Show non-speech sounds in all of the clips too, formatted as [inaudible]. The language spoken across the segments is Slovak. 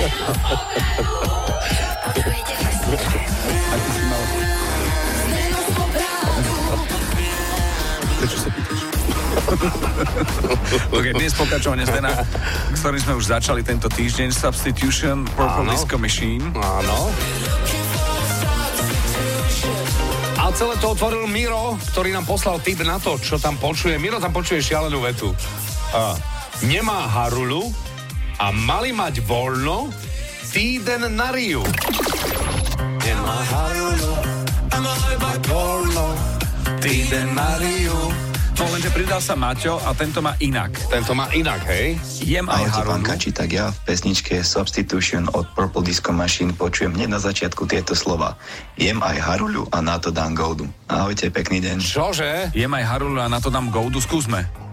A ty si mal... Prečo sa pýtaš? ok, dnes pokračovanie Zdena, ktorým sme už začali tento týždeň. Substitution, Purple Áno. Disco Machine. Áno. A celé to otvoril Miro, ktorý nám poslal tip na to, čo tam počuje. Miro tam počuje šialenú vetu. A, nemá harulu a mali mať voľno týden na Riu. Týden Mariu. No lenže pridal sa Maťo a tento má inak. Tento má inak, hej? Jem aj Ahojte, pán. Kači, tak ja v pesničke Substitution od Purple Disco Machine počujem hneď na začiatku tieto slova. Jem aj haruľu a na to dám goldu. Ahojte, pekný deň. Čože? Jem aj Harunu a na to dám Goudu. Skúsme.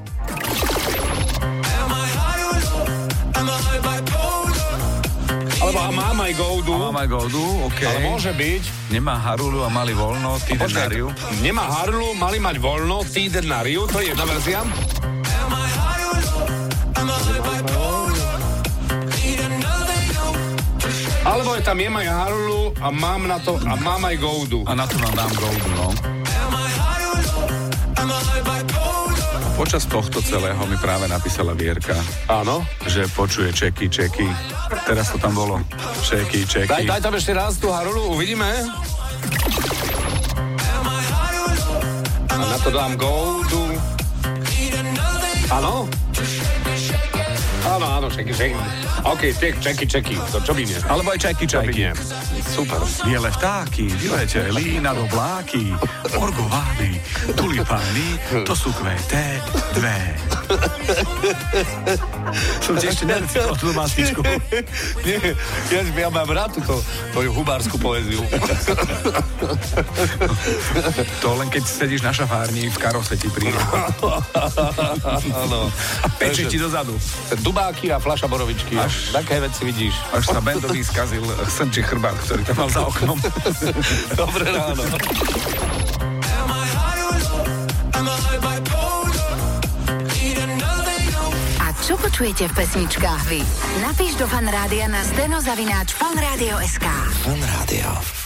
Alebo a mám aj goldu. A mám aj Goudu, OK. Ale môže byť. Nemá Harulu a mali voľno, týden na Riu. nemá harlu, mali mať voľno, týden na Riu, to je jedna verzia. Alebo je tam jem aj harlu a mám na to, a mám aj goldu. A na to nám dám Goudu, no. Počas tohto celého mi práve napísala Vierka, Áno. že počuje čeky, čeky. Teraz to tam bolo. Čeky, čeky. Daj, daj tam ešte raz tú harulu, uvidíme. A na to dám goldu. Áno? Áno, áno, čeky, čeky. OK, ček, čeky, čeky. To čo by nie? Alebo aj čajky. nie? Super. Biele vtáky, vyleteli na obláky, orgovány, tulipány, to sú kveté dve. Som ti ešte nerecitoval tú mastičku. Nie, ja, ja mám rád túto tvoju hubárskú poéziu. To len keď sedíš na šafárni, v karose ti príde. Áno. A peče ti dozadu. Dubáky a fľaša borovičky. Až- Také veci vidíš. Až sa Bendovi skazil srčí chrbát, ktorý tam mal za oknom. [laughs] Dobré ráno. A čo počujete v pesničkách vy? Napíš do fanrádia na steno zavináč fanradio.sk. Fan Rádio.